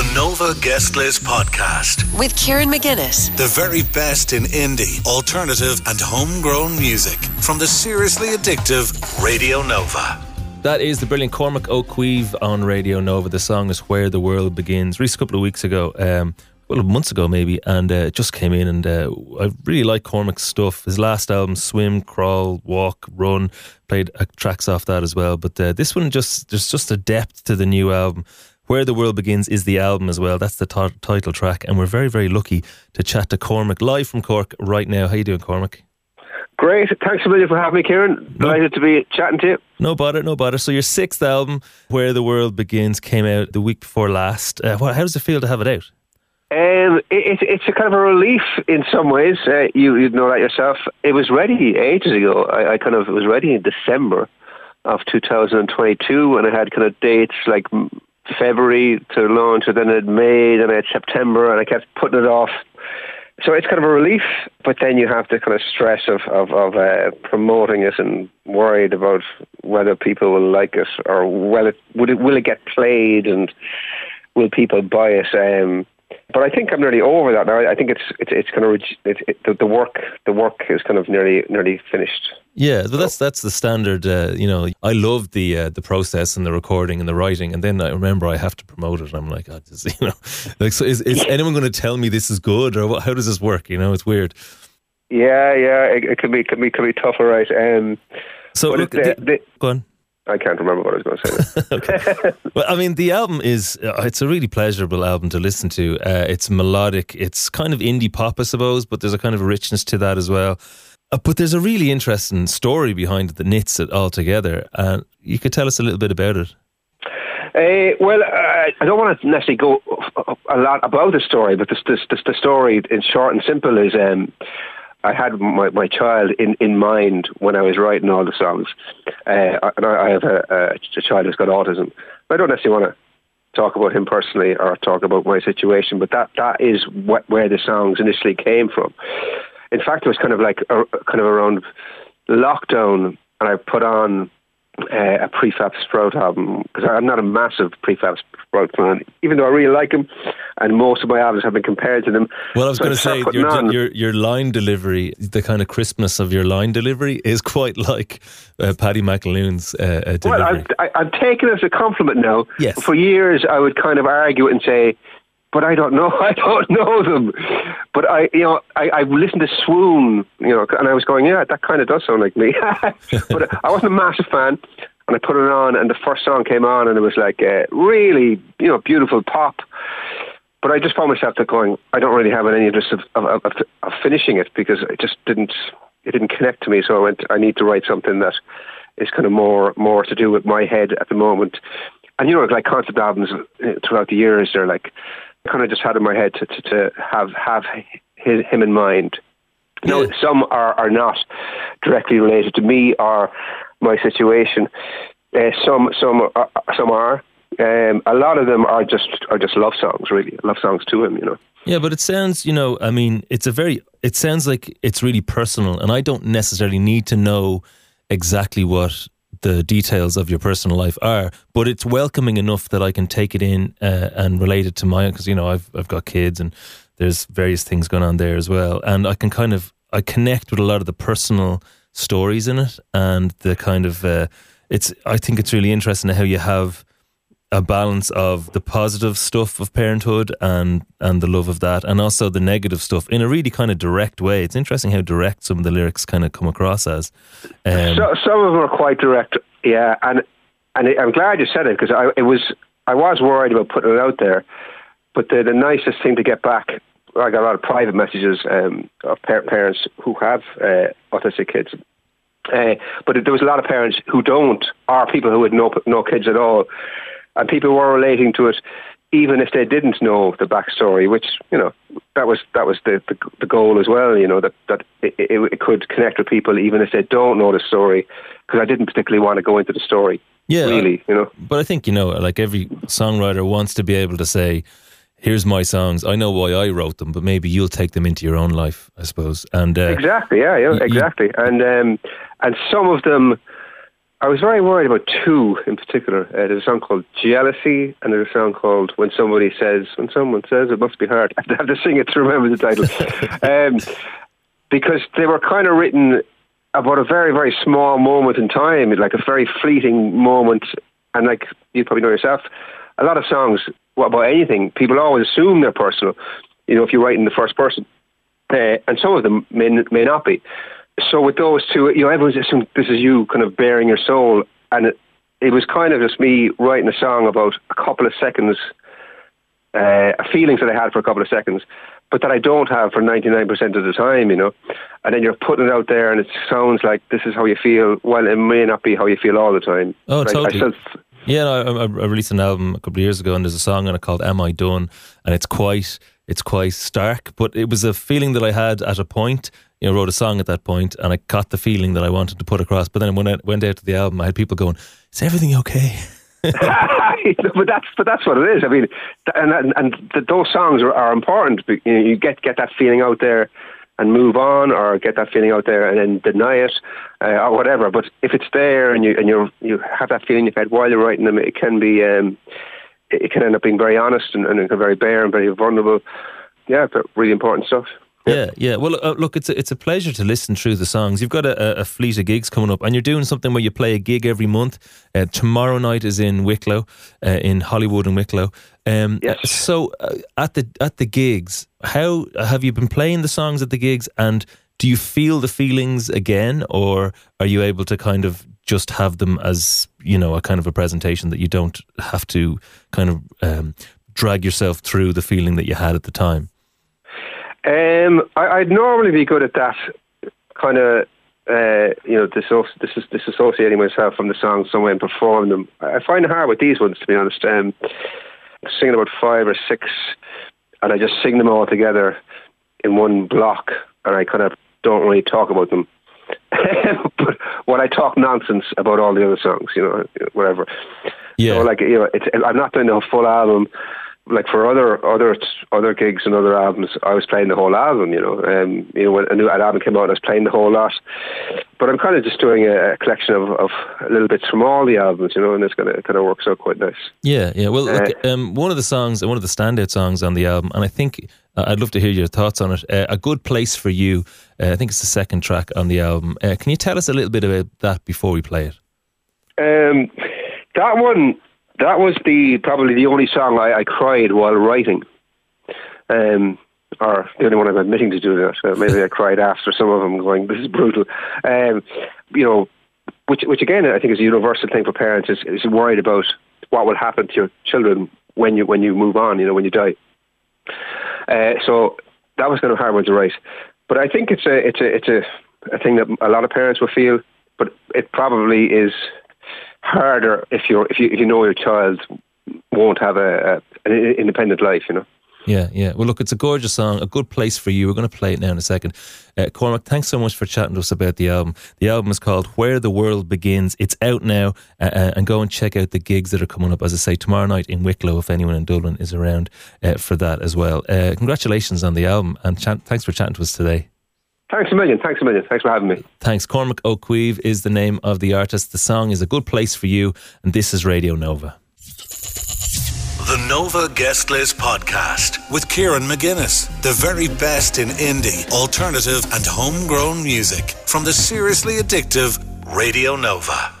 The Nova Guest List Podcast. with Kieran McGuinness. The very best in indie, alternative, and homegrown music from the seriously addictive Radio Nova. That is the brilliant Cormac O Caoimh on Radio Nova. The song is Where the World Begins. Released a couple of weeks ago, um, well, months ago maybe, and uh, it just came in. And uh, I really like Cormac's stuff. His last album, Swim, Crawl, Walk, Run, played uh, tracks off that as well. But uh, this one, just there's just a depth to the new album. Where the World Begins is the album as well. That's the ti- title track, and we're very, very lucky to chat to Cormac live from Cork right now. How you doing, Cormac? Great. Thanks a million for having me, Kieran. Delighted to be chatting to you. No bother, no bother. So your sixth album, Where the World Begins, came out the week before last. Uh, how does it feel to have it out? Um, it, it, it's a kind of a relief in some ways. Uh, you you know that yourself. It was ready ages ago. I, I kind of it was ready in December of 2022, and I had kind of dates like February to launch, and then I had May, then I had September, and I kept putting it off. So it's kind of a relief, but then you have the kind of stress of of, of uh, promoting it and worried about whether people will like it or whether would it will it get played and will people buy it. Um, but I think I'm nearly over that now. I think it's it's it's kind of it, it, the, the work the work is kind of nearly nearly finished. Yeah, but that's that's the standard. Uh, you know, I love the uh, the process and the recording and the writing, and then I remember I have to promote it. I'm like, oh, this, you know, like, so is, is anyone going to tell me this is good or what, how does this work? You know, it's weird. Yeah, yeah, it, it can be can be can be tougher, right? Um, So look, it- the- the- go on. I can't remember what I was going to say. okay. Well, I mean, the album is, uh, it's a really pleasurable album to listen to. Uh, it's melodic. It's kind of indie pop, I suppose, but there's a kind of richness to that as well. Uh, but there's a really interesting story behind it that knits it all together. And you could tell us a little bit about it. Uh, well, uh, I don't want to necessarily go a lot about the story, but the, the, the, the story, in short and simple, is um, I had my, my child in, in mind when I was writing all the songs. Uh, and I, I have a, a child who's got autism. I don't necessarily want to talk about him personally or talk about my situation, but that, that is what, where the songs initially came from. In fact, it was kind of like a, kind of around lockdown, and I put on uh, a prefab sprout album because I'm not a massive prefab sprout fan, even though I really like him, and most of my albums have been compared to them. Well, I was So going to say your, your your line delivery, the kind of crispness of your line delivery, is quite like uh, Paddy McAloon's uh, uh, Well. I've, I, I've taken it as a compliment now. Yes. For years, I would kind of argue it and say, but I don't know. I don't know them. But I, you know, I, I listened to Swoon, you know, and I was going, yeah, that kind of does sound like me. but I wasn't a massive fan, and I put it on, and the first song came on, and it was like uh, really, you know, beautiful pop. But I just found myself that going, I don't really have any interest of, of, of, of finishing it because it just didn't, it didn't connect to me. So I went, I need to write something that is kind of more more to do with my head at the moment. And you know, like concept albums uh, throughout the years, they're like kind of just had in my head to, to, to have have his, him in mind. No, Yeah. some are, are not directly related to me or my situation. Uh, some some are, some are. Um, a lot of them are just are just love songs, really love songs to him. You know. Yeah, but it sounds, you know, I mean, it's a very, it sounds like it's really personal, and I don't necessarily need to know exactly what the details of your personal life are, but it's welcoming enough that I can take it in uh, and relate it to my, because, you know, I've, I've got kids and there's various things going on there as well. And I can kind of, I connect with a lot of the personal stories in it and the kind of, uh, it's, I think it's really interesting how you have, a balance of the positive stuff of parenthood and and the love of that, and also the negative stuff in a really kind of direct way. It's interesting how direct some of the lyrics kind of come across as. Um, So, some of them are quite direct, yeah, and and I'm glad you said it because I it was I was worried about putting it out there, but the the nicest thing to get back, I got a lot of private messages um, of par- parents who have uh, autistic kids, uh, but there was a lot of parents who don't, or people who had no no kids at all, and people were relating to it. Even if they didn't know the backstory, which you know that was that was the the, the goal as well. You know that that it, it, it could connect with people even if they don't know the story. Because I didn't particularly want to go into the story. Yeah, really, you know. but I think you know, like every songwriter wants to be able to say, "Here's my songs. I know why I wrote them, but maybe you'll take them into your own life, I suppose." And uh, Exactly. Yeah. Yeah. you- Exactly. And um, and some of them I was very worried about two in particular. Uh, there's a song called Jealousy, and there's a song called When Somebody Says, When Someone Says, It Must Be Hard. I have to sing it to remember the title. um, because they were kind of written about a very, very small moment in time, like a very fleeting moment. And like you probably know yourself, a lot of songs about anything, people always assume they're personal. You know, if you write in the first person, uh, and some of them may may not be. So with those two, you know, everyone's assumed this is you kind of bearing your soul, and it, it was kind of just me writing a song about a couple of seconds, uh, feelings that I had for a couple of seconds, but that I don't have for 99% of the time, you know. And then you're putting it out there and it sounds like this is how you feel. Well, it may not be how you feel all the time. Oh, totally. I, yeah, no, I, I, released an album a couple of years ago and there's a song on it called Am I Done? And it's quite, it's quite stark, but it was a feeling that I had at a point. You know, wrote a song at that point and I caught the feeling that I wanted to put across. But then when I went out to the album, I had people going, is everything okay? but that's but that's what it is. I mean, and and, and those songs are, are important. You, know, you get get that feeling out there and move on, or get that feeling out there and then deny it, uh, or whatever. But if it's there and you and you you have that feeling you've had while you're writing them, it can be um, it can end up being very honest and, and very bare and very vulnerable. Yeah, but really important stuff. Yeah, yeah. Well, uh, look, it's a, it's a pleasure to listen through the songs. You've got a, a, fleet of gigs coming up, and you're doing something where you play a gig every month. Uh, tomorrow night is in Wicklow, uh, in Hollywood and Wicklow. Um, yes. So uh, at the at the gigs, how have you been playing the songs at the gigs, and do you feel the feelings again, or are you able to kind of just have them as you know a kind of a presentation that you don't have to kind of um, drag yourself through the feeling that you had at the time? Um, I, would normally be good at that kind of, uh, you know, disso- dis- disassociating myself from the songs somewhere and perform them. I find it hard with these ones, to be honest. Um, singing about five or six, and I just sing them all together in one block, and I kind of don't really talk about them. but when I talk nonsense about all the other songs, you know, whatever. Yeah. So like you know, it's, I'm not doing a full album like for other other other gigs and other albums, I was playing the whole album. You know, um, you know when a new album came out, I was playing the whole lot. But I'm kind of just doing a, a collection of, of little bits from all the albums, you know, and it's gonna kind of works out quite nice. Yeah, yeah. Well, uh, look, um, one of the songs, one of the standout songs on the album, and I think uh, I'd love to hear your thoughts on it. Uh, a good place for you. Uh, I think it's the second track on the album. Uh, can you tell us a little bit about that before we play it? Um, that one that was the probably the only song I, I cried while writing. Um, or the only one I'm admitting to doing that. Maybe I cried after some of them, going, "This is brutal." Um, you know, which which again I think is a universal thing for parents is, is worried about what will happen to your children when you when you move on. You know, when you die. Uh, so that was kind of hard one to write, but I think it's a it's a it's a, a thing that a lot of parents will feel, but it probably is harder if you're if you if you know your child won't have a, a an independent life, you know. Yeah, yeah. Well, look, it's a gorgeous song, a good place for you. We're going to play it now in a second. Uh, Cormac, thanks so much for chatting to us about the album. The album is called Where the World Begins. It's out now, uh, uh and go and check out the gigs that are coming up, as I say, tomorrow night in Wicklow, if anyone in Dublin is around uh, for that as well. Uh, congratulations on the album, and ch- thanks for chatting to us today. Thanks a million. Thanks a million. Thanks for having me. Thanks. Cormac O'Caoimh is the name of the artist. The song is A Good Place for You, and this is Radio Nova. The Nova Guest List Podcast with Kieran McGuinness. The very best in indie, alternative, and homegrown music from the seriously addictive Radio Nova.